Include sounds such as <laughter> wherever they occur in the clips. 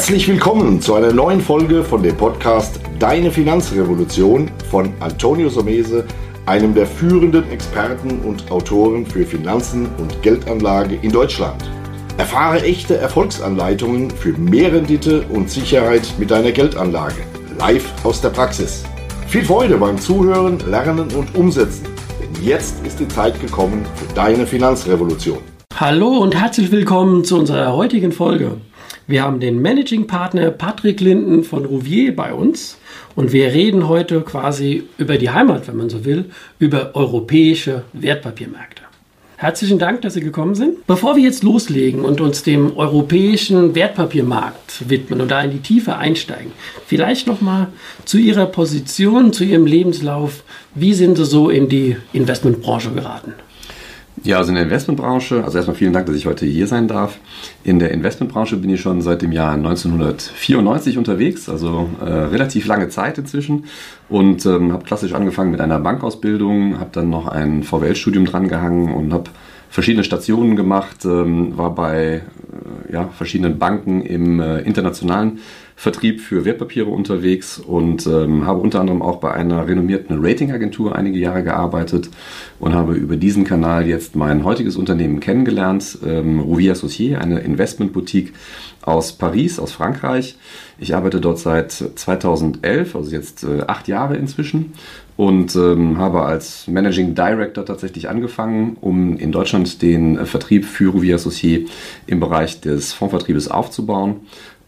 Herzlich willkommen zu einer neuen Folge von dem Podcast Deine Finanzrevolution von Antonio Somese, einem der führenden Experten und Autoren für Finanzen und Geldanlage in Deutschland. Erfahre echte Erfolgsanleitungen für mehr Rendite und Sicherheit mit deiner Geldanlage. Live aus der Praxis. Viel Freude beim Zuhören, Lernen und Umsetzen. Denn jetzt ist die Zeit gekommen für deine Finanzrevolution. Hallo und herzlich willkommen zu unserer heutigen Folge. Wir haben den Managing Partner Patrick Linden von Rouvier bei uns und wir reden heute quasi über die Heimat, wenn man so will, über europäische Wertpapiermärkte. Herzlichen Dank, dass Sie gekommen sind. Bevor wir jetzt loslegen und uns dem europäischen Wertpapiermarkt widmen und da in die Tiefe einsteigen, vielleicht noch mal zu Ihrer Position, zu Ihrem Lebenslauf. Wie sind Sie so in die Investmentbranche geraten? Ja, also in der Investmentbranche, also erstmal vielen Dank, dass ich heute hier sein darf. In der Investmentbranche bin ich schon seit dem Jahr 1994 unterwegs, also äh, relativ lange Zeit inzwischen und ähm, habe klassisch angefangen mit einer Bankausbildung, habe dann noch ein VWL-Studium drangehangen und habe verschiedene Stationen gemacht, ähm, war bei äh, ja, verschiedenen Banken im äh, internationalen Vertrieb für Wertpapiere unterwegs und ähm, habe unter anderem auch bei einer renommierten Ratingagentur einige Jahre gearbeitet und habe über diesen Kanal jetzt mein heutiges Unternehmen kennengelernt, ähm, Rouvier Associé, eine Investmentboutique aus Paris, aus Frankreich. Ich arbeite dort seit 2011, also jetzt äh, acht Jahre inzwischen und ähm, habe als Managing Director tatsächlich angefangen, um in Deutschland den äh, Vertrieb für Rouvier Associé im Bereich des Fondsvertriebes aufzubauen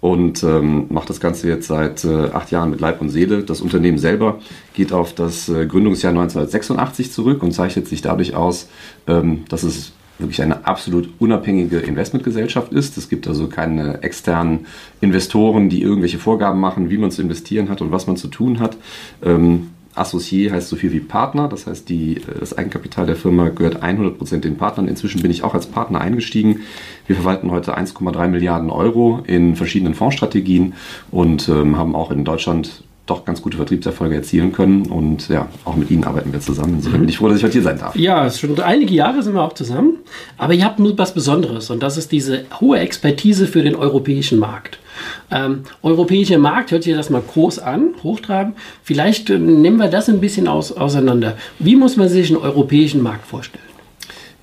und ähm, mache das Ganze jetzt seit äh, acht Jahren mit Leib und Seele. Das Unternehmen selber geht auf das äh, Gründungsjahr 1986 zurück und zeichnet sich dadurch aus, ähm, dass es wirklich eine absolut unabhängige Investmentgesellschaft ist. Es gibt also keine externen Investoren, die irgendwelche Vorgaben machen, wie man zu investieren hat und was man zu tun hat. Ähm, Associé heißt so viel wie Partner, das heißt, die, das Eigenkapital der Firma gehört 100% den Partnern. Inzwischen bin ich auch als Partner eingestiegen. Wir verwalten heute 1,3 Milliarden Euro in verschiedenen Fondsstrategien und ähm, haben auch in Deutschland doch ganz gute Vertriebserfolge erzielen können. Und ja, auch mit Ihnen arbeiten wir zusammen. Insofern bin ich froh, dass ich heute hier sein darf. Ja, schon einige Jahre sind wir auch zusammen. Aber ihr habt nur was Besonderes und das ist diese hohe Expertise für den europäischen Markt. Ähm, europäischer Markt hört sich das mal groß an, hochtraben. Vielleicht äh, nehmen wir das ein bisschen aus, auseinander. Wie muss man sich einen europäischen Markt vorstellen?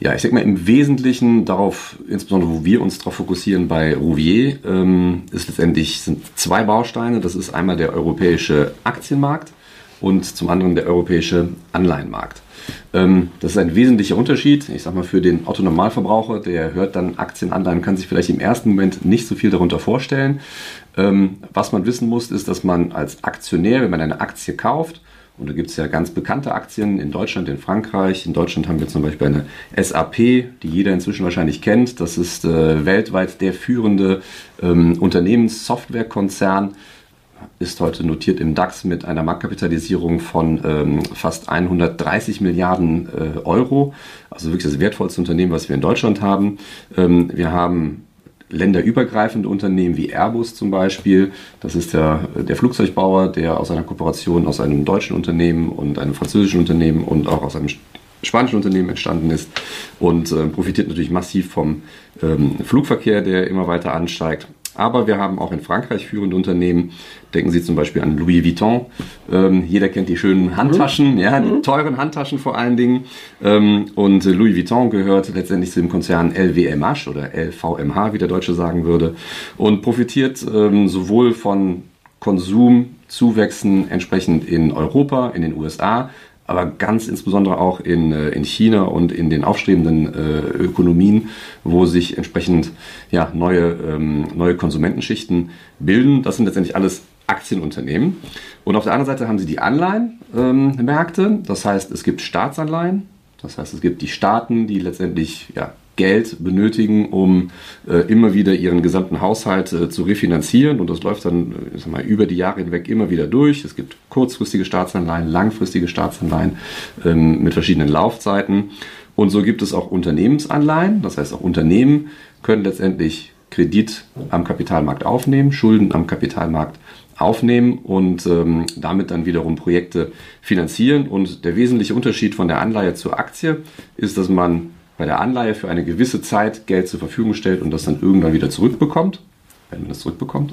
Ja, ich denke mal im Wesentlichen darauf, insbesondere wo wir uns darauf fokussieren bei Rouvier, ähm, ist letztendlich sind zwei Bausteine. Das ist einmal der europäische Aktienmarkt und zum anderen der europäische Anleihenmarkt. Ähm, das ist ein wesentlicher Unterschied. Ich sage mal, für den Autonormalverbraucher, der hört dann Aktien, Anleihen, kann sich vielleicht im ersten Moment nicht so viel darunter vorstellen. Ähm, was man wissen muss, ist, dass man als Aktionär, wenn man eine Aktie kauft, und da gibt es ja ganz bekannte Aktien in Deutschland, in Frankreich. In Deutschland haben wir zum Beispiel eine SAP, die jeder inzwischen wahrscheinlich kennt. Das ist äh, weltweit der führende ähm, Unternehmenssoftwarekonzern ist heute notiert im DAX mit einer Marktkapitalisierung von ähm, fast 130 Milliarden äh, Euro. Also wirklich das wertvollste Unternehmen, was wir in Deutschland haben. Ähm, wir haben länderübergreifende Unternehmen wie Airbus zum Beispiel. Das ist der, der Flugzeugbauer, der aus einer Kooperation aus einem deutschen Unternehmen und einem französischen Unternehmen und auch aus einem spanischen Unternehmen entstanden ist und äh, profitiert natürlich massiv vom ähm, Flugverkehr, der immer weiter ansteigt. Aber wir haben auch in Frankreich führende Unternehmen. Denken Sie zum Beispiel an Louis Vuitton. Ähm, jeder kennt die schönen Handtaschen, mhm. ja, die mhm. teuren Handtaschen vor allen Dingen. Ähm, und Louis Vuitton gehört letztendlich zu dem Konzern LVMH oder LVMH, wie der Deutsche sagen würde, und profitiert ähm, sowohl von Konsumzuwächsen entsprechend in Europa, in den USA, aber ganz insbesondere auch in, äh, in China und in den aufstrebenden äh, Ökonomien, wo sich entsprechend ja, neue, ähm, neue Konsumentenschichten bilden. Das sind letztendlich alles Aktienunternehmen. Und auf der anderen Seite haben sie die Anleihenmärkte. Ähm, das heißt, es gibt Staatsanleihen. Das heißt, es gibt die Staaten, die letztendlich ja, Geld benötigen, um äh, immer wieder ihren gesamten Haushalt äh, zu refinanzieren. Und das läuft dann äh, mal, über die Jahre hinweg immer wieder durch. Es gibt kurzfristige Staatsanleihen, langfristige Staatsanleihen ähm, mit verschiedenen Laufzeiten. Und so gibt es auch Unternehmensanleihen. Das heißt, auch Unternehmen können letztendlich Kredit am Kapitalmarkt aufnehmen, Schulden am Kapitalmarkt aufnehmen und ähm, damit dann wiederum Projekte finanzieren. Und der wesentliche Unterschied von der Anleihe zur Aktie ist, dass man bei der Anleihe für eine gewisse Zeit Geld zur Verfügung stellt und das dann irgendwann wieder zurückbekommt, wenn man das zurückbekommt.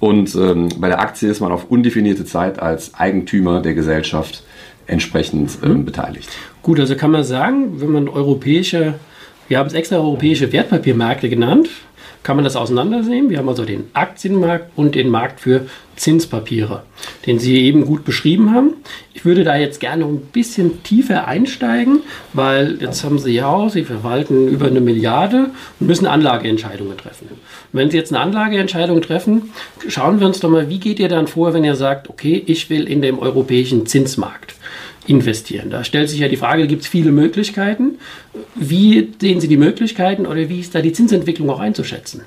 Und ähm, bei der Aktie ist man auf undefinierte Zeit als Eigentümer der Gesellschaft entsprechend ähm, mhm. beteiligt. Gut, also kann man sagen, wenn man europäische, wir haben es extra europäische Wertpapiermärkte genannt, kann man das auseinandersehen. Wir haben also den Aktienmarkt und den Markt für Zinspapiere, den Sie eben gut beschrieben haben. Ich würde da jetzt gerne ein bisschen tiefer einsteigen, weil jetzt haben Sie ja auch, Sie verwalten über eine Milliarde und müssen Anlageentscheidungen treffen. Und wenn Sie jetzt eine Anlageentscheidung treffen, schauen wir uns doch mal, wie geht ihr dann vor, wenn ihr sagt, okay, ich will in dem europäischen Zinsmarkt investieren. Da stellt sich ja die Frage, gibt es viele Möglichkeiten? Wie sehen Sie die Möglichkeiten oder wie ist da die Zinsentwicklung auch einzuschätzen?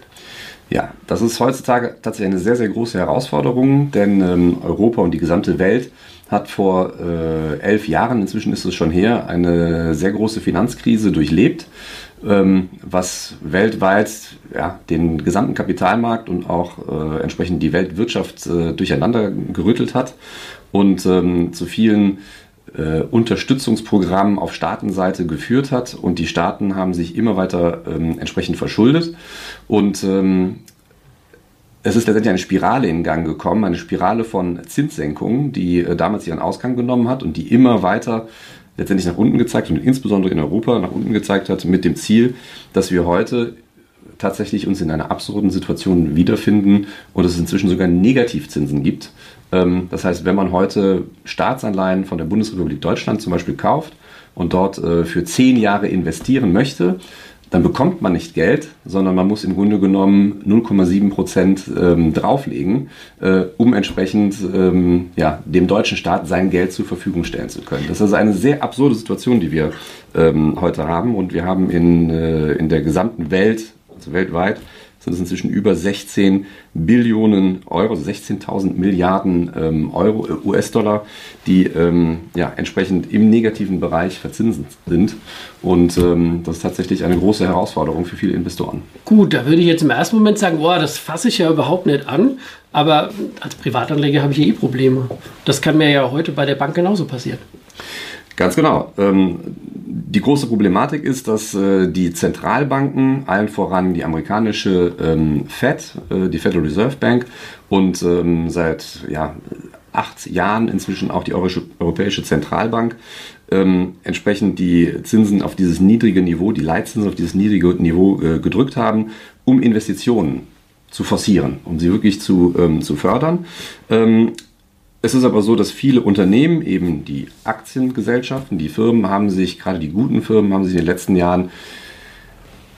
Ja, das ist heutzutage tatsächlich eine sehr, sehr große Herausforderung, denn ähm, Europa und die gesamte Welt hat vor äh, elf Jahren, inzwischen ist es schon her, eine sehr große Finanzkrise durchlebt, ähm, was weltweit ja, den gesamten Kapitalmarkt und auch äh, entsprechend die Weltwirtschaft äh, durcheinander gerüttelt hat und ähm, zu vielen äh, Unterstützungsprogramm auf Staatenseite geführt hat. Und die Staaten haben sich immer weiter ähm, entsprechend verschuldet. Und ähm, es ist letztendlich eine Spirale in Gang gekommen, eine Spirale von Zinssenkungen, die äh, damals ihren Ausgang genommen hat und die immer weiter letztendlich nach unten gezeigt und insbesondere in Europa nach unten gezeigt hat mit dem Ziel, dass wir heute tatsächlich uns in einer absurden Situation wiederfinden und es inzwischen sogar Negativzinsen gibt. Ähm, das heißt, wenn man heute Staatsanleihen von der Bundesrepublik Deutschland zum Beispiel kauft und dort äh, für zehn Jahre investieren möchte, dann bekommt man nicht Geld, sondern man muss im Grunde genommen 0,7 Prozent ähm, drauflegen, äh, um entsprechend ähm, ja, dem deutschen Staat sein Geld zur Verfügung stellen zu können. Das ist also eine sehr absurde Situation, die wir ähm, heute haben. Und wir haben in, äh, in der gesamten Welt, also weltweit, sind es inzwischen über 16 Billionen Euro, also 16.000 Milliarden ähm, Euro, äh, US-Dollar, die ähm, ja, entsprechend im negativen Bereich verzinsen sind. Und ähm, das ist tatsächlich eine große Herausforderung für viele Investoren. Gut, da würde ich jetzt im ersten Moment sagen, boah, das fasse ich ja überhaupt nicht an. Aber als Privatanleger habe ich ja eh Probleme. Das kann mir ja heute bei der Bank genauso passieren. Ganz genau. Ähm, die große Problematik ist, dass äh, die Zentralbanken, allen voran die amerikanische ähm, Fed, äh, die Federal Reserve Bank und ähm, seit ja, acht Jahren inzwischen auch die Europäische Zentralbank, entsprechend die Zinsen auf dieses niedrige Niveau, die Leitzinsen auf dieses niedrige Niveau äh, gedrückt haben, um Investitionen zu forcieren, um sie wirklich zu, ähm, zu fördern. Ähm, es ist aber so, dass viele Unternehmen, eben die Aktiengesellschaften, die Firmen haben sich, gerade die guten Firmen, haben sich in den letzten Jahren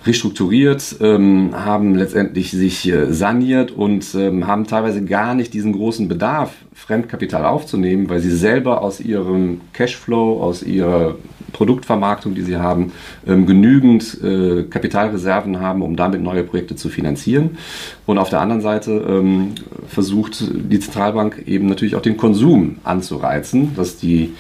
restrukturiert, ähm, haben letztendlich sich äh, saniert und ähm, haben teilweise gar nicht diesen großen Bedarf, Fremdkapital aufzunehmen, weil sie selber aus ihrem Cashflow, aus ihrer Produktvermarktung, die sie haben, ähm, genügend äh, Kapitalreserven haben, um damit neue Projekte zu finanzieren. Und auf der anderen Seite ähm, versucht die Zentralbank eben natürlich auch den Konsum anzureizen, dass die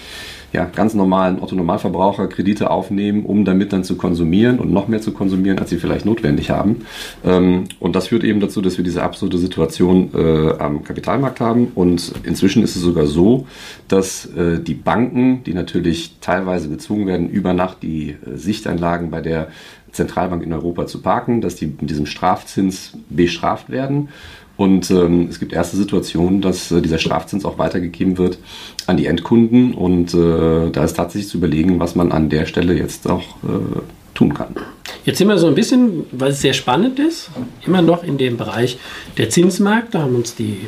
ja, ganz normalen Otto-Normalverbraucher Kredite aufnehmen, um damit dann zu konsumieren und noch mehr zu konsumieren, als sie vielleicht notwendig haben. Ähm, und das führt eben dazu, dass wir diese absurde Situation äh, am Kapitalmarkt haben. Und inzwischen ist es sogar so, dass äh, die Banken, die natürlich teilweise gezwungen werden, über Nacht die äh, Sichteinlagen bei der Zentralbank in Europa zu parken, dass die mit diesem Strafzins bestraft werden. Und ähm, es gibt erste Situationen, dass äh, dieser Strafzins auch weitergegeben wird an die Endkunden. Und äh, da ist tatsächlich zu überlegen, was man an der Stelle jetzt auch äh, tun kann. Jetzt sind wir so ein bisschen, weil es sehr spannend ist, immer noch in dem Bereich der Zinsmärkte, haben uns die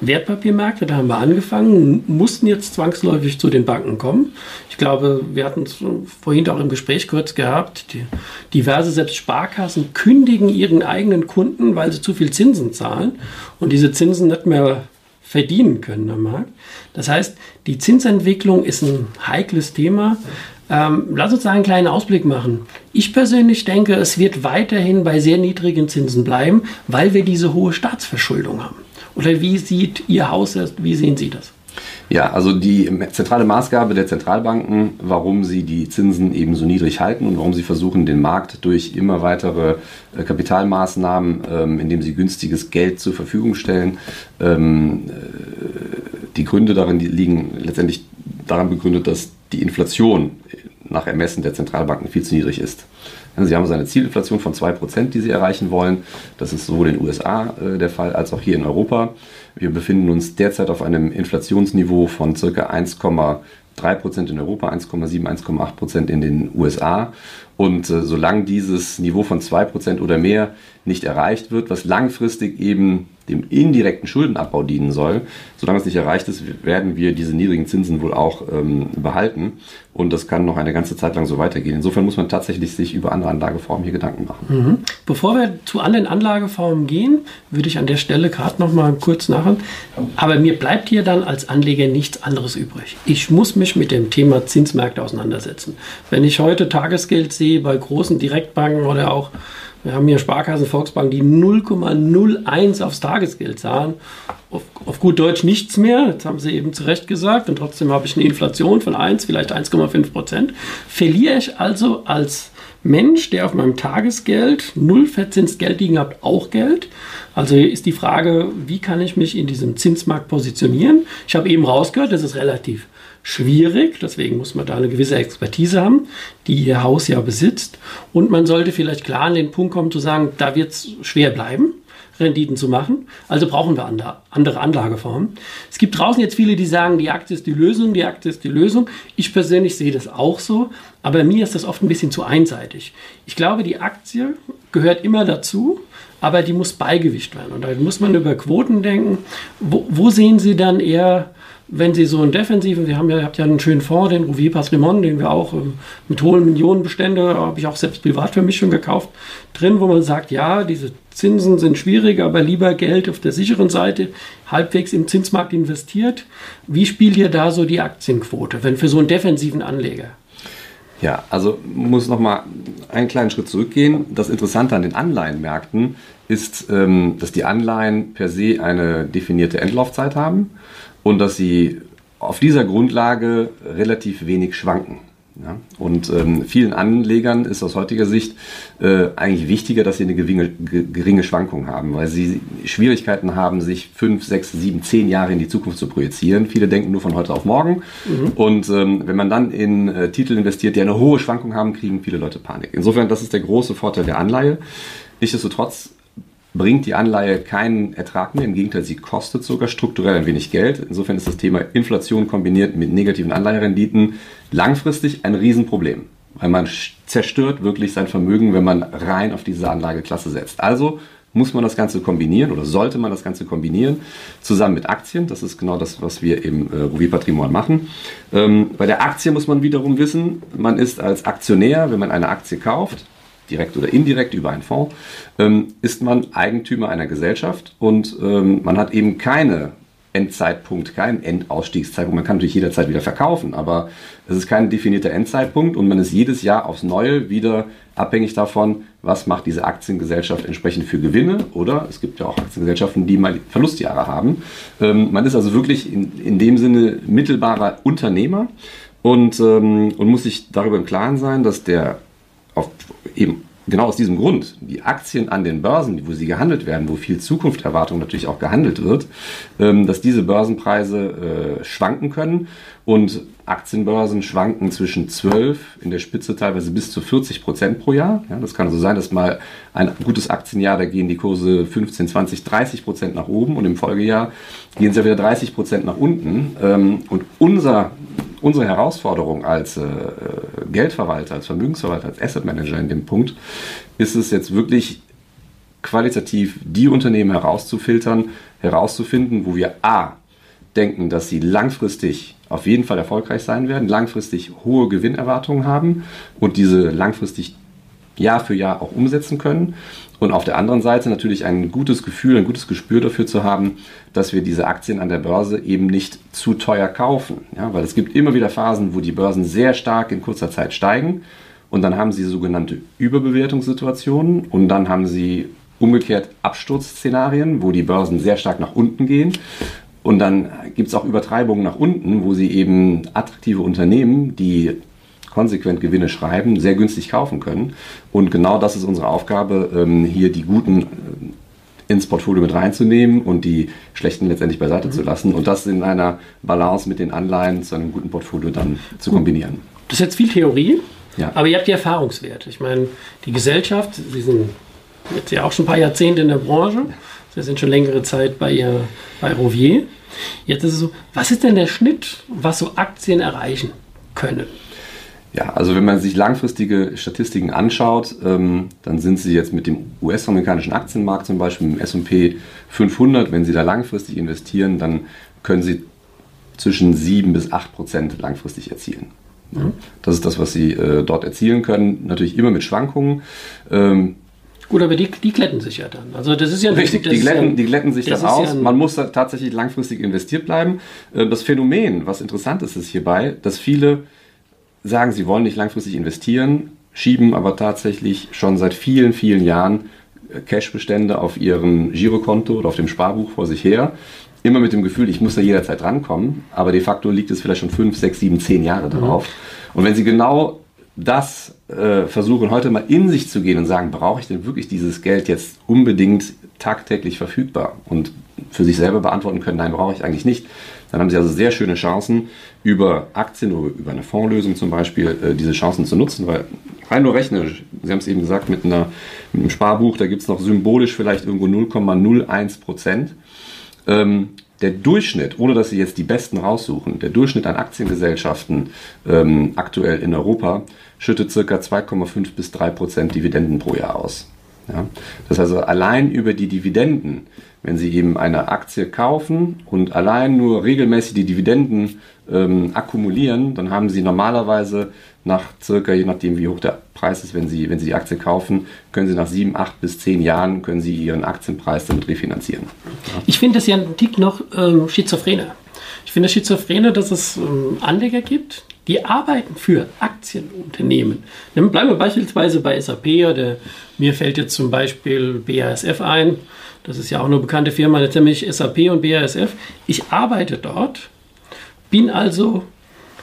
Wertpapiermärkte, da haben wir angefangen, mussten jetzt zwangsläufig zu den Banken kommen. Ich glaube, wir hatten es vorhin auch im Gespräch kurz gehabt, die, diverse selbst Sparkassen kündigen ihren eigenen Kunden, weil sie zu viel Zinsen zahlen und diese Zinsen nicht mehr verdienen können am Markt. Das heißt, die Zinsentwicklung ist ein heikles Thema. Ähm, lass uns da einen kleinen Ausblick machen. Ich persönlich denke, es wird weiterhin bei sehr niedrigen Zinsen bleiben, weil wir diese hohe Staatsverschuldung haben. Oder wie sieht Ihr Haus, wie sehen Sie das? Ja, also die zentrale Maßgabe der Zentralbanken, warum sie die Zinsen eben so niedrig halten und warum sie versuchen, den Markt durch immer weitere äh, Kapitalmaßnahmen, ähm, indem sie günstiges Geld zur Verfügung stellen, ähm, äh, die Gründe darin liegen letztendlich daran begründet, dass die Inflation nach Ermessen der Zentralbanken viel zu niedrig ist. Sie haben eine Zielinflation von 2%, die Sie erreichen wollen. Das ist sowohl in den USA äh, der Fall als auch hier in Europa. Wir befinden uns derzeit auf einem Inflationsniveau von ca. 1,3% in Europa, 1,7, 1,8% in den USA. Und äh, solange dieses Niveau von 2% oder mehr nicht erreicht wird, was langfristig eben dem indirekten Schuldenabbau dienen soll. Solange es nicht erreicht ist, werden wir diese niedrigen Zinsen wohl auch ähm, behalten. Und das kann noch eine ganze Zeit lang so weitergehen. Insofern muss man tatsächlich sich über andere Anlageformen hier Gedanken machen. Mhm. Bevor wir zu anderen Anlageformen gehen, würde ich an der Stelle gerade noch mal kurz nachher. Aber mir bleibt hier dann als Anleger nichts anderes übrig. Ich muss mich mit dem Thema Zinsmärkte auseinandersetzen. Wenn ich heute Tagesgeld sehe bei großen Direktbanken oder auch wir haben hier Sparkassen, Volksbank, die 0,01 aufs Tagesgeld zahlen. Auf, auf, gut Deutsch nichts mehr. Jetzt haben sie eben zu Recht gesagt. Und trotzdem habe ich eine Inflation von 1, vielleicht 1,5 Prozent. Verliere ich also als Mensch, der auf meinem Tagesgeld null Verzinsgeld liegen hat, auch Geld? Also ist die Frage, wie kann ich mich in diesem Zinsmarkt positionieren? Ich habe eben rausgehört, das ist relativ schwierig. Deswegen muss man da eine gewisse Expertise haben, die Ihr Haus ja besitzt. Und man sollte vielleicht klar an den Punkt kommen zu sagen, da wird es schwer bleiben. Renditen zu machen. Also brauchen wir andere Anlageformen. Es gibt draußen jetzt viele, die sagen, die Aktie ist die Lösung, die Aktie ist die Lösung. Ich persönlich sehe das auch so, aber mir ist das oft ein bisschen zu einseitig. Ich glaube, die Aktie gehört immer dazu, aber die muss Beigewicht werden. Und da muss man über Quoten denken. Wo, wo sehen Sie dann eher wenn Sie so einen defensiven, wir haben ja, habt ja einen schönen Fonds, den Rouvier Patrimoine, den wir auch ähm, mit hohen Millionenbestände, habe ich auch selbst privat für mich schon gekauft, drin, wo man sagt, ja, diese Zinsen sind schwierig, aber lieber Geld auf der sicheren Seite, halbwegs im Zinsmarkt investiert. Wie spielt ihr da so die Aktienquote, wenn für so einen defensiven Anleger? Ja, also muss noch mal einen kleinen Schritt zurückgehen. Das Interessante an den Anleihenmärkten ist, ähm, dass die Anleihen per se eine definierte Endlaufzeit haben und dass sie auf dieser Grundlage relativ wenig schwanken. Ja, und ähm, vielen Anlegern ist aus heutiger Sicht äh, eigentlich wichtiger, dass sie eine geringe, geringe Schwankung haben, weil sie Schwierigkeiten haben, sich fünf, sechs, sieben, zehn Jahre in die Zukunft zu projizieren. Viele denken nur von heute auf morgen. Mhm. Und ähm, wenn man dann in äh, Titel investiert, die eine hohe Schwankung haben, kriegen viele Leute Panik. Insofern, das ist der große Vorteil der Anleihe. Nichtsdestotrotz bringt die Anleihe keinen Ertrag mehr. Im Gegenteil, sie kostet sogar strukturell ein wenig Geld. Insofern ist das Thema Inflation kombiniert mit negativen Anleiherenditen langfristig ein Riesenproblem. Weil man zerstört wirklich sein Vermögen, wenn man rein auf diese Anlageklasse setzt. Also muss man das Ganze kombinieren oder sollte man das Ganze kombinieren zusammen mit Aktien. Das ist genau das, was wir im äh, Rouvier Patrimoine machen. Ähm, bei der Aktie muss man wiederum wissen, man ist als Aktionär, wenn man eine Aktie kauft, direkt oder indirekt über einen Fonds, ähm, ist man Eigentümer einer Gesellschaft und ähm, man hat eben keine Endzeitpunkt, keinen Endausstiegszeitpunkt. Man kann natürlich jederzeit wieder verkaufen, aber es ist kein definierter Endzeitpunkt und man ist jedes Jahr aufs Neue wieder abhängig davon, was macht diese Aktiengesellschaft entsprechend für Gewinne oder es gibt ja auch Aktiengesellschaften, die mal Verlustjahre haben. Ähm, man ist also wirklich in, in dem Sinne mittelbarer Unternehmer und, ähm, und muss sich darüber im Klaren sein, dass der auf eben genau aus diesem Grund, die Aktien an den Börsen, wo sie gehandelt werden, wo viel Zukunftserwartung natürlich auch gehandelt wird, ähm, dass diese Börsenpreise äh, schwanken können und Aktienbörsen schwanken zwischen 12, in der Spitze teilweise bis zu 40 Prozent pro Jahr. Ja, das kann also sein, dass mal ein gutes Aktienjahr, da gehen die Kurse 15, 20, 30 Prozent nach oben und im Folgejahr gehen sie ja wieder 30 Prozent nach unten. Ähm, und unser, unsere Herausforderung als äh, Geldverwalter, als Vermögensverwalter, als Asset Manager in dem Punkt, ist es jetzt wirklich qualitativ die Unternehmen herauszufiltern, herauszufinden, wo wir A, denken, dass sie langfristig auf jeden Fall erfolgreich sein werden, langfristig hohe Gewinnerwartungen haben und diese langfristig Jahr für Jahr auch umsetzen können. Und auf der anderen Seite natürlich ein gutes Gefühl, ein gutes Gespür dafür zu haben, dass wir diese Aktien an der Börse eben nicht zu teuer kaufen. Ja, weil es gibt immer wieder Phasen, wo die Börsen sehr stark in kurzer Zeit steigen. Und dann haben sie sogenannte Überbewertungssituationen und dann haben sie umgekehrt Absturzszenarien, wo die Börsen sehr stark nach unten gehen. Und dann gibt es auch Übertreibungen nach unten, wo sie eben attraktive Unternehmen, die konsequent Gewinne schreiben, sehr günstig kaufen können. Und genau das ist unsere Aufgabe, ähm, hier die guten äh, ins Portfolio mit reinzunehmen und die schlechten letztendlich beiseite mhm. zu lassen und das in einer Balance mit den Anleihen zu einem guten Portfolio dann zu kombinieren. Das ist jetzt viel Theorie, ja. aber ihr habt die Erfahrungswerte. Ich meine, die Gesellschaft, Sie sind jetzt ja auch schon ein paar Jahrzehnte in der Branche, Sie sind schon längere Zeit bei, ihr, bei Rouvier. Jetzt ist es so, was ist denn der Schnitt, was so Aktien erreichen können? Ja, also wenn man sich langfristige Statistiken anschaut, ähm, dann sind sie jetzt mit dem US-amerikanischen Aktienmarkt zum Beispiel, mit dem S&P 500, wenn sie da langfristig investieren, dann können sie zwischen 7 bis 8 Prozent langfristig erzielen. Mhm. Das ist das, was sie äh, dort erzielen können. Natürlich immer mit Schwankungen. Ähm, Gut, aber die, die glätten sich ja dann. Also das ist ja richtig. Die glätten, ja, die glätten sich dann aus. Ja Man muss da tatsächlich langfristig investiert bleiben. Äh, das Phänomen, was interessant ist, ist hierbei, dass viele sagen, sie wollen nicht langfristig investieren, schieben aber tatsächlich schon seit vielen, vielen Jahren äh, Cashbestände auf ihrem Girokonto oder auf dem Sparbuch vor sich her. Immer mit dem Gefühl, ich muss da jederzeit rankommen, aber de facto liegt es vielleicht schon fünf, sechs, sieben, zehn Jahre darauf. Mhm. Und wenn Sie genau das äh, versuchen, heute mal in sich zu gehen und sagen, brauche ich denn wirklich dieses Geld jetzt unbedingt tagtäglich verfügbar und für sich selber beantworten können, nein, brauche ich eigentlich nicht, dann haben Sie also sehr schöne Chancen, über Aktien oder über eine Fondslösung zum Beispiel äh, diese Chancen zu nutzen, weil rein nur rechnerisch, Sie haben es eben gesagt, mit, einer, mit einem Sparbuch, da gibt es noch symbolisch vielleicht irgendwo 0,01 Prozent. Ähm, der Durchschnitt, ohne dass Sie jetzt die besten raussuchen, der Durchschnitt an Aktiengesellschaften ähm, aktuell in Europa schüttet ca. 2,5 bis 3 Prozent Dividenden pro Jahr aus. Ja? Das heißt also allein über die Dividenden wenn Sie eben eine Aktie kaufen und allein nur regelmäßig die Dividenden ähm, akkumulieren, dann haben Sie normalerweise nach circa, je nachdem wie hoch der Preis ist, wenn Sie, wenn Sie die Aktie kaufen, können Sie nach sieben, acht bis zehn Jahren können Sie Ihren Aktienpreis damit refinanzieren. Ja. Ich finde das ja ein Tick noch ähm, schizophrener. Ich finde das Schizophrene, dass es ähm, Anleger gibt, die arbeiten für Aktienunternehmen. Bleiben wir beispielsweise bei SAP oder mir fällt jetzt zum Beispiel BASF ein. Das ist ja auch eine bekannte Firma, nämlich SAP und BASF. Ich arbeite dort, bin also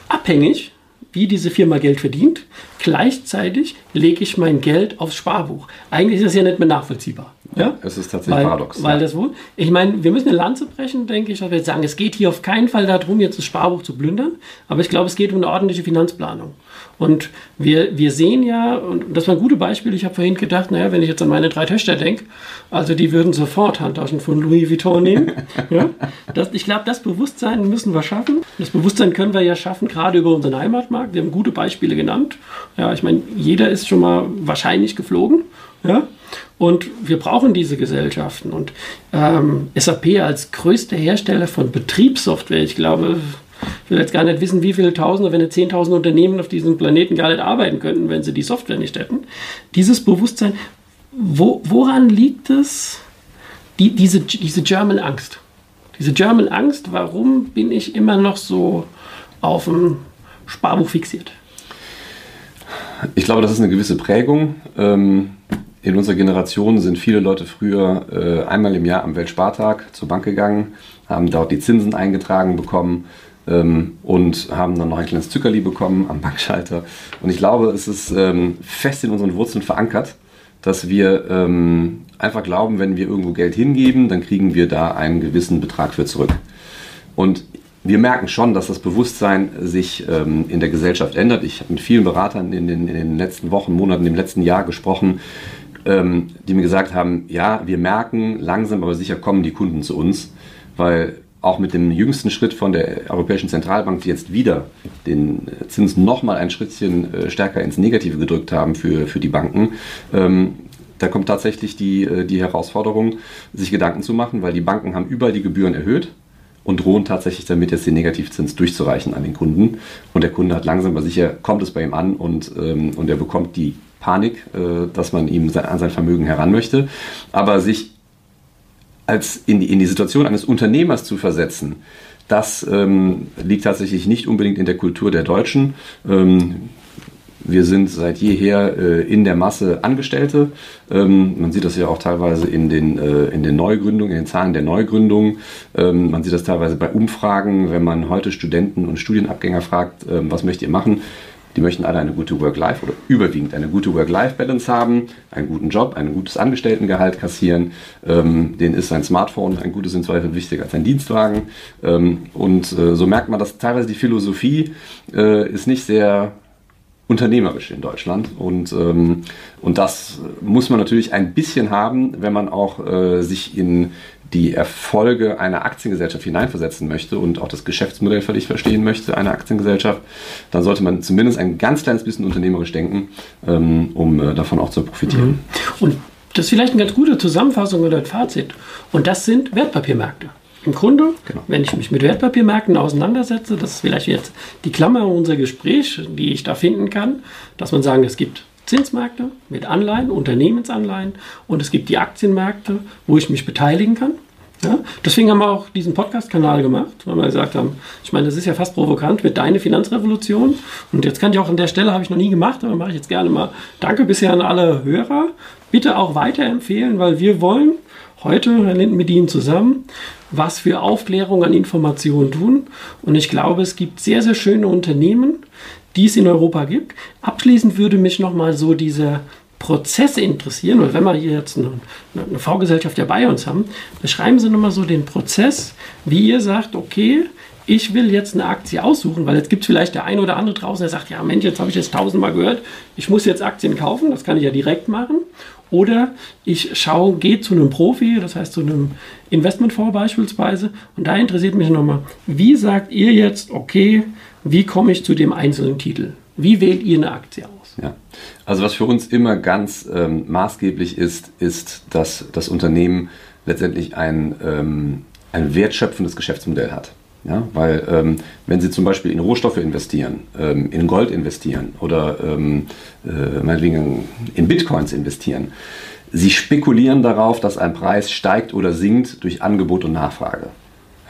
abhängig, wie diese Firma Geld verdient. Gleichzeitig lege ich mein Geld aufs Sparbuch. Eigentlich ist das ja nicht mehr nachvollziehbar. Ja, es ist tatsächlich weil, paradox. Weil ja. das wohl, ich meine, wir müssen eine Lanze brechen, denke ich, dass wir sagen, es geht hier auf keinen Fall darum, jetzt das Sparbuch zu plündern, aber ich glaube, es geht um eine ordentliche Finanzplanung. Und wir, wir sehen ja, und das war ein gutes Beispiel, ich habe vorhin gedacht, naja, wenn ich jetzt an meine drei Töchter denke, also die würden sofort Handtaschen von Louis Vuitton nehmen. <laughs> ja? das, ich glaube, das Bewusstsein müssen wir schaffen. Das Bewusstsein können wir ja schaffen, gerade über unseren Heimatmarkt. Wir haben gute Beispiele genannt. Ja, ich meine, jeder ist schon mal wahrscheinlich geflogen. Ja? Und wir brauchen diese Gesellschaften. Und ähm, SAP als größter Hersteller von Betriebssoftware, ich glaube, ich will jetzt gar nicht wissen, wie viele Tausende, wenn nicht Zehntausende Unternehmen auf diesem Planeten gar nicht arbeiten könnten, wenn sie die Software nicht hätten. Dieses Bewusstsein, wo, woran liegt es, die, diese, diese German Angst? Diese German Angst, warum bin ich immer noch so auf dem Sparbuch fixiert? Ich glaube, das ist eine gewisse Prägung. Ähm, in unserer Generation sind viele Leute früher äh, einmal im Jahr am Weltspartag zur Bank gegangen, haben dort die Zinsen eingetragen bekommen ähm, und haben dann noch ein kleines Zuckerli bekommen am Bankschalter. Und ich glaube, es ist ähm, fest in unseren Wurzeln verankert, dass wir ähm, einfach glauben, wenn wir irgendwo Geld hingeben, dann kriegen wir da einen gewissen Betrag für zurück. Und wir merken schon, dass das Bewusstsein sich in der Gesellschaft ändert. Ich habe mit vielen Beratern in den, in den letzten Wochen, Monaten, im letzten Jahr gesprochen, ähm, die mir gesagt haben, ja, wir merken, langsam aber sicher kommen die Kunden zu uns, weil auch mit dem jüngsten Schritt von der Europäischen Zentralbank, die jetzt wieder den Zins nochmal ein Schrittchen äh, stärker ins Negative gedrückt haben für, für die Banken, ähm, da kommt tatsächlich die, äh, die Herausforderung, sich Gedanken zu machen, weil die Banken haben überall die Gebühren erhöht und drohen tatsächlich damit, jetzt den Negativzins durchzureichen an den Kunden. Und der Kunde hat langsam aber sicher, kommt es bei ihm an und, ähm, und er bekommt die Panik, äh, dass man ihm sein, an sein Vermögen heran möchte. Aber sich als in die, in die Situation eines Unternehmers zu versetzen, das ähm, liegt tatsächlich nicht unbedingt in der Kultur der Deutschen. Ähm, wir sind seit jeher äh, in der Masse Angestellte. Ähm, man sieht das ja auch teilweise in den, äh, in den Neugründungen, in den Zahlen der Neugründungen. Ähm, man sieht das teilweise bei Umfragen, wenn man heute Studenten und Studienabgänger fragt, ähm, was möchtet ihr machen? Die möchten alle eine gute Work-Life oder überwiegend eine gute Work-Life-Balance haben, einen guten Job, ein gutes Angestelltengehalt kassieren. Ähm, denen ist ein Smartphone, ein gutes in Zweifel wichtiger als ein Dienstwagen. Ähm, und äh, so merkt man, dass teilweise die Philosophie äh, ist nicht sehr unternehmerisch in Deutschland. Und, ähm, und das muss man natürlich ein bisschen haben, wenn man auch äh, sich in die Erfolge einer Aktiengesellschaft hineinversetzen möchte und auch das Geschäftsmodell völlig verstehen möchte, einer Aktiengesellschaft, dann sollte man zumindest ein ganz kleines bisschen unternehmerisch denken, ähm, um äh, davon auch zu profitieren. Mhm. Und das ist vielleicht eine ganz gute Zusammenfassung oder ein Fazit. Und das sind Wertpapiermärkte. Im Grunde, genau. wenn ich mich mit Wertpapiermärkten auseinandersetze, das ist vielleicht jetzt die Klammer unser Gespräch, die ich da finden kann, dass man sagen, es gibt Zinsmärkte mit Anleihen, Unternehmensanleihen und es gibt die Aktienmärkte, wo ich mich beteiligen kann. Ja, deswegen haben wir auch diesen Podcast-Kanal gemacht, weil wir gesagt haben, ich meine, das ist ja fast provokant, wird deine Finanzrevolution. Und jetzt kann ich auch an der Stelle, habe ich noch nie gemacht, aber mache ich jetzt gerne mal. Danke bisher an alle Hörer. Bitte auch weiterempfehlen, weil wir wollen heute, Herr Linden, mit Ihnen zusammen was für Aufklärung an Informationen tun. Und ich glaube, es gibt sehr, sehr schöne Unternehmen, die es in Europa gibt. Abschließend würde mich nochmal so diese Prozesse interessieren, weil wenn wir hier jetzt eine, eine V-Gesellschaft ja bei uns haben, beschreiben Sie nochmal so den Prozess, wie ihr sagt, okay, ich will jetzt eine Aktie aussuchen, weil jetzt gibt es vielleicht der eine oder andere draußen, der sagt, ja Mensch, jetzt habe ich das tausendmal gehört, ich muss jetzt Aktien kaufen, das kann ich ja direkt machen. Oder ich schaue, gehe zu einem Profi, das heißt zu einem Investmentfonds beispielsweise, und da interessiert mich nochmal, wie sagt ihr jetzt, okay, wie komme ich zu dem einzelnen Titel? Wie wählt ihr eine Aktie aus? Ja. Also was für uns immer ganz ähm, maßgeblich ist, ist, dass das Unternehmen letztendlich ein, ähm, ein wertschöpfendes Geschäftsmodell hat. Ja, weil ähm, wenn Sie zum Beispiel in Rohstoffe investieren, ähm, in Gold investieren oder ähm, äh, meinetwegen in Bitcoins investieren, Sie spekulieren darauf, dass ein Preis steigt oder sinkt durch Angebot und Nachfrage.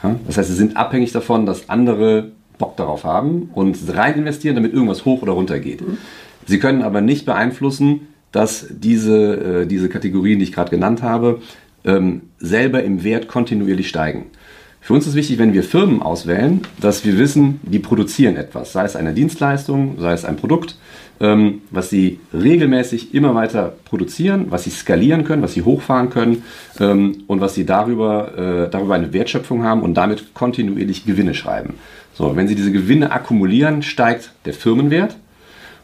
Ja? Das heißt, Sie sind abhängig davon, dass andere Bock darauf haben und rein investieren, damit irgendwas hoch oder runter geht. Mhm. Sie können aber nicht beeinflussen, dass diese, äh, diese Kategorien, die ich gerade genannt habe, ähm, selber im Wert kontinuierlich steigen. Für uns ist wichtig, wenn wir Firmen auswählen, dass wir wissen, die produzieren etwas, sei es eine Dienstleistung, sei es ein Produkt, ähm, was sie regelmäßig immer weiter produzieren, was sie skalieren können, was sie hochfahren können ähm, und was sie darüber, äh, darüber eine Wertschöpfung haben und damit kontinuierlich Gewinne schreiben. So, wenn sie diese Gewinne akkumulieren, steigt der Firmenwert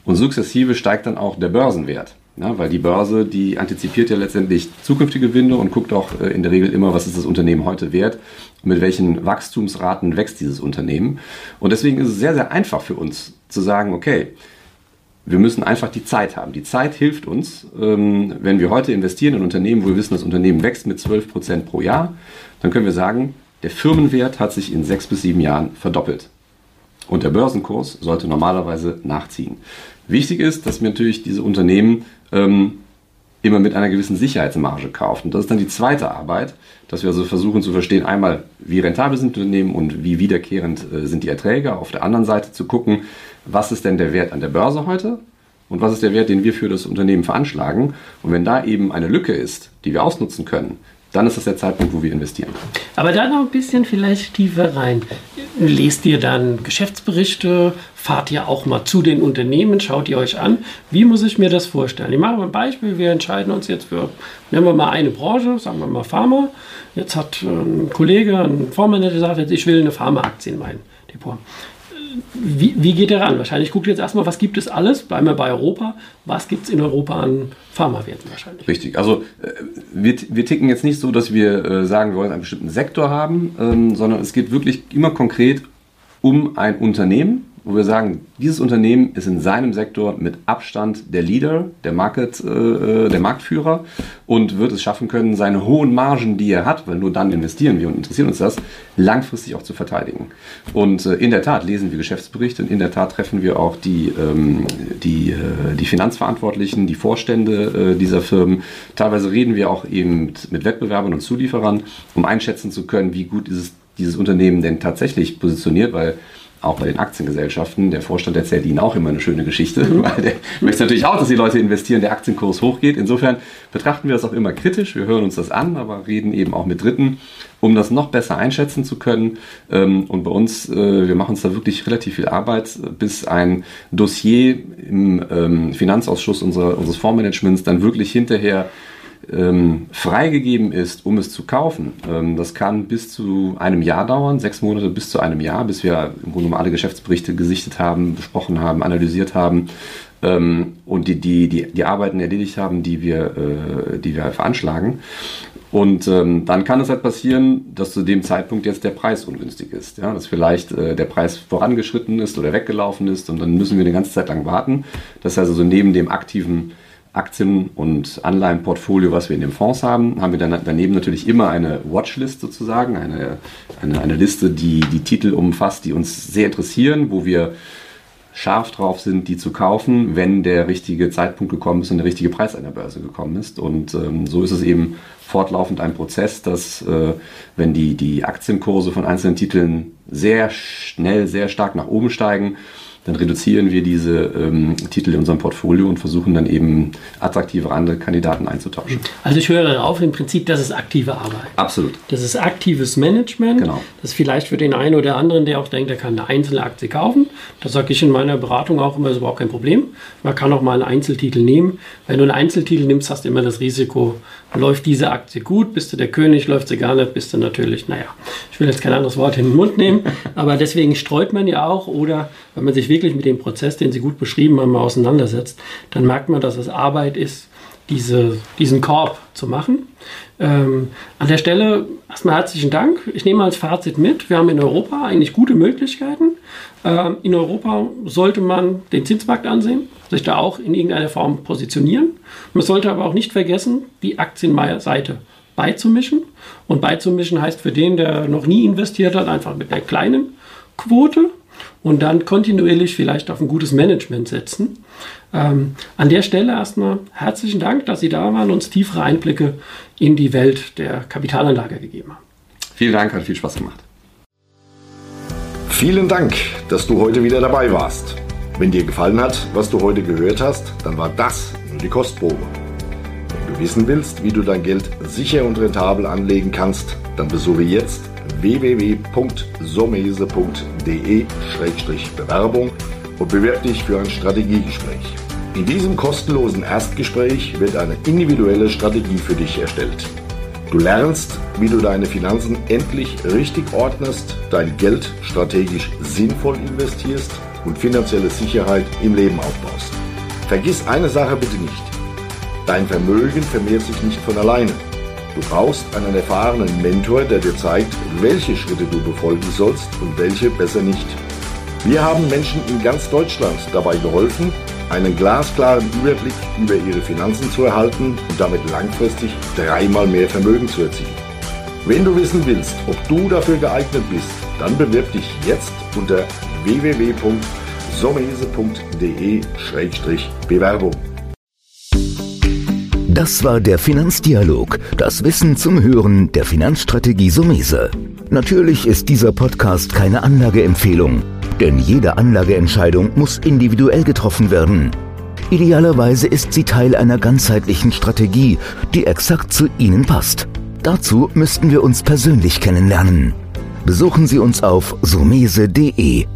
und sukzessive steigt dann auch der Börsenwert. Ja, weil die Börse, die antizipiert ja letztendlich zukünftige Gewinne und guckt auch äh, in der Regel immer, was ist das Unternehmen heute wert und mit welchen Wachstumsraten wächst dieses Unternehmen. Und deswegen ist es sehr, sehr einfach für uns zu sagen, okay, wir müssen einfach die Zeit haben. Die Zeit hilft uns, ähm, wenn wir heute investieren in Unternehmen, wo wir wissen, das Unternehmen wächst mit 12 Prozent pro Jahr, dann können wir sagen, der Firmenwert hat sich in sechs bis sieben Jahren verdoppelt. Und der Börsenkurs sollte normalerweise nachziehen. Wichtig ist, dass wir natürlich diese Unternehmen ähm, immer mit einer gewissen Sicherheitsmarge kauft. Und das ist dann die zweite Arbeit, dass wir also versuchen zu verstehen, einmal, wie rentabel sind Unternehmen und wie wiederkehrend äh, sind die Erträge. Auf der anderen Seite zu gucken, was ist denn der Wert an der Börse heute und was ist der Wert, den wir für das Unternehmen veranschlagen. Und wenn da eben eine Lücke ist, die wir ausnutzen können, dann ist das der Zeitpunkt, wo wir investieren. Aber da noch ein bisschen vielleicht tiefer rein. Lest ihr dann Geschäftsberichte? Fahrt ihr auch mal zu den Unternehmen? Schaut ihr euch an? Wie muss ich mir das vorstellen? Ich mache mal ein Beispiel. Wir entscheiden uns jetzt für, nehmen wir mal eine Branche, sagen wir mal Pharma. Jetzt hat ein Kollege, ein Vormanager gesagt, ich will eine Pharmaaktie in mein Depot wie, wie, geht er ran? Wahrscheinlich guckt ihr jetzt erstmal, was gibt es alles? Bleiben wir bei Europa. Was gibt es in Europa an Pharmawerten wahrscheinlich? Richtig. Also äh, wir, wir ticken jetzt nicht so, dass wir äh, sagen, wir wollen einen bestimmten Sektor haben, ähm, sondern es geht wirklich immer konkret um ein Unternehmen, wo wir sagen, dieses Unternehmen ist in seinem Sektor mit Abstand der Leader, der, Market, äh, der Marktführer und wird es schaffen können, seine hohen Margen, die er hat, weil nur dann investieren wir und interessieren uns das, langfristig auch zu verteidigen. Und äh, in der Tat lesen wir Geschäftsberichte und in der Tat treffen wir auch die, ähm, die, äh, die Finanzverantwortlichen, die Vorstände äh, dieser Firmen. Teilweise reden wir auch eben mit Wettbewerbern und Zulieferern, um einschätzen zu können, wie gut dieses, dieses Unternehmen denn tatsächlich positioniert, weil auch bei den Aktiengesellschaften. Der Vorstand erzählt Ihnen auch immer eine schöne Geschichte, <laughs> weil der möchte natürlich auch, dass die Leute investieren, der Aktienkurs hochgeht. Insofern betrachten wir das auch immer kritisch. Wir hören uns das an, aber reden eben auch mit Dritten, um das noch besser einschätzen zu können. Ähm, und bei uns, äh, wir machen uns da wirklich relativ viel Arbeit, bis ein Dossier im ähm, Finanzausschuss unseres Fondsmanagements dann wirklich hinterher ähm, freigegeben ist, um es zu kaufen, ähm, das kann bis zu einem Jahr dauern, sechs Monate bis zu einem Jahr, bis wir im Grunde alle Geschäftsberichte gesichtet haben, besprochen haben, analysiert haben ähm, und die, die, die, die Arbeiten erledigt haben, die wir, äh, die wir veranschlagen. Und ähm, dann kann es halt passieren, dass zu dem Zeitpunkt jetzt der Preis ungünstig ist. Ja? Dass vielleicht äh, der Preis vorangeschritten ist oder weggelaufen ist und dann müssen wir eine ganze Zeit lang warten. Das heißt also neben dem aktiven Aktien- und Anleihenportfolio, was wir in den Fonds haben, haben wir dann daneben natürlich immer eine Watchlist sozusagen, eine, eine, eine Liste, die die Titel umfasst, die uns sehr interessieren, wo wir scharf drauf sind, die zu kaufen, wenn der richtige Zeitpunkt gekommen ist und der richtige Preis an der Börse gekommen ist. Und ähm, so ist es eben fortlaufend ein Prozess, dass äh, wenn die, die Aktienkurse von einzelnen Titeln sehr schnell, sehr stark nach oben steigen, dann reduzieren wir diese ähm, Titel in unserem Portfolio und versuchen dann eben attraktivere andere Kandidaten einzutauschen. Also ich höre darauf im Prinzip, das ist aktive Arbeit. Absolut. Das ist aktives Management. Genau. Das ist vielleicht für den einen oder anderen, der auch denkt, er kann eine einzelne Aktie kaufen. Das sage ich in meiner Beratung auch immer, ist überhaupt kein Problem. Man kann auch mal einen Einzeltitel nehmen. Wenn du einen Einzeltitel nimmst, hast du immer das Risiko, läuft diese Aktie gut, bist du der König, läuft sie gar nicht, bist du natürlich, naja, ich will jetzt kein anderes Wort in den Mund nehmen, <laughs> aber deswegen streut man ja auch oder wenn man sich wirklich mit dem Prozess, den Sie gut beschrieben haben, mal auseinandersetzt, dann merkt man, dass es Arbeit ist, diese, diesen Korb zu machen. Ähm, an der Stelle erstmal herzlichen Dank. Ich nehme als Fazit mit, wir haben in Europa eigentlich gute Möglichkeiten. Ähm, in Europa sollte man den Zinsmarkt ansehen, sich da auch in irgendeiner Form positionieren. Man sollte aber auch nicht vergessen, die Aktienseite beizumischen. Und beizumischen heißt für den, der noch nie investiert hat, einfach mit der kleinen Quote und dann kontinuierlich vielleicht auf ein gutes Management setzen. Ähm, an der Stelle erstmal herzlichen Dank, dass Sie da waren und uns tiefere Einblicke in die Welt der Kapitalanlage gegeben haben. Vielen Dank, hat viel Spaß gemacht. Vielen Dank, dass du heute wieder dabei warst. Wenn dir gefallen hat, was du heute gehört hast, dann war das nur die Kostprobe. Wenn du wissen willst, wie du dein Geld sicher und rentabel anlegen kannst, dann besuche jetzt www.somese.de-bewerbung und bewirb dich für ein Strategiegespräch. In diesem kostenlosen Erstgespräch wird eine individuelle Strategie für dich erstellt. Du lernst, wie du deine Finanzen endlich richtig ordnest, dein Geld strategisch sinnvoll investierst und finanzielle Sicherheit im Leben aufbaust. Vergiss eine Sache bitte nicht. Dein Vermögen vermehrt sich nicht von alleine. Du brauchst einen erfahrenen Mentor, der dir zeigt, welche Schritte du befolgen sollst und welche besser nicht. Wir haben Menschen in ganz Deutschland dabei geholfen, einen glasklaren Überblick über ihre Finanzen zu erhalten und damit langfristig dreimal mehr Vermögen zu erzielen. Wenn du wissen willst, ob du dafür geeignet bist, dann bewirb dich jetzt unter www.somese.de-bewerbung. Das war der Finanzdialog, das Wissen zum Hören der Finanzstrategie Sumese. Natürlich ist dieser Podcast keine Anlageempfehlung. Denn jede Anlageentscheidung muss individuell getroffen werden. Idealerweise ist sie Teil einer ganzheitlichen Strategie, die exakt zu Ihnen passt. Dazu müssten wir uns persönlich kennenlernen. Besuchen Sie uns auf sumese.de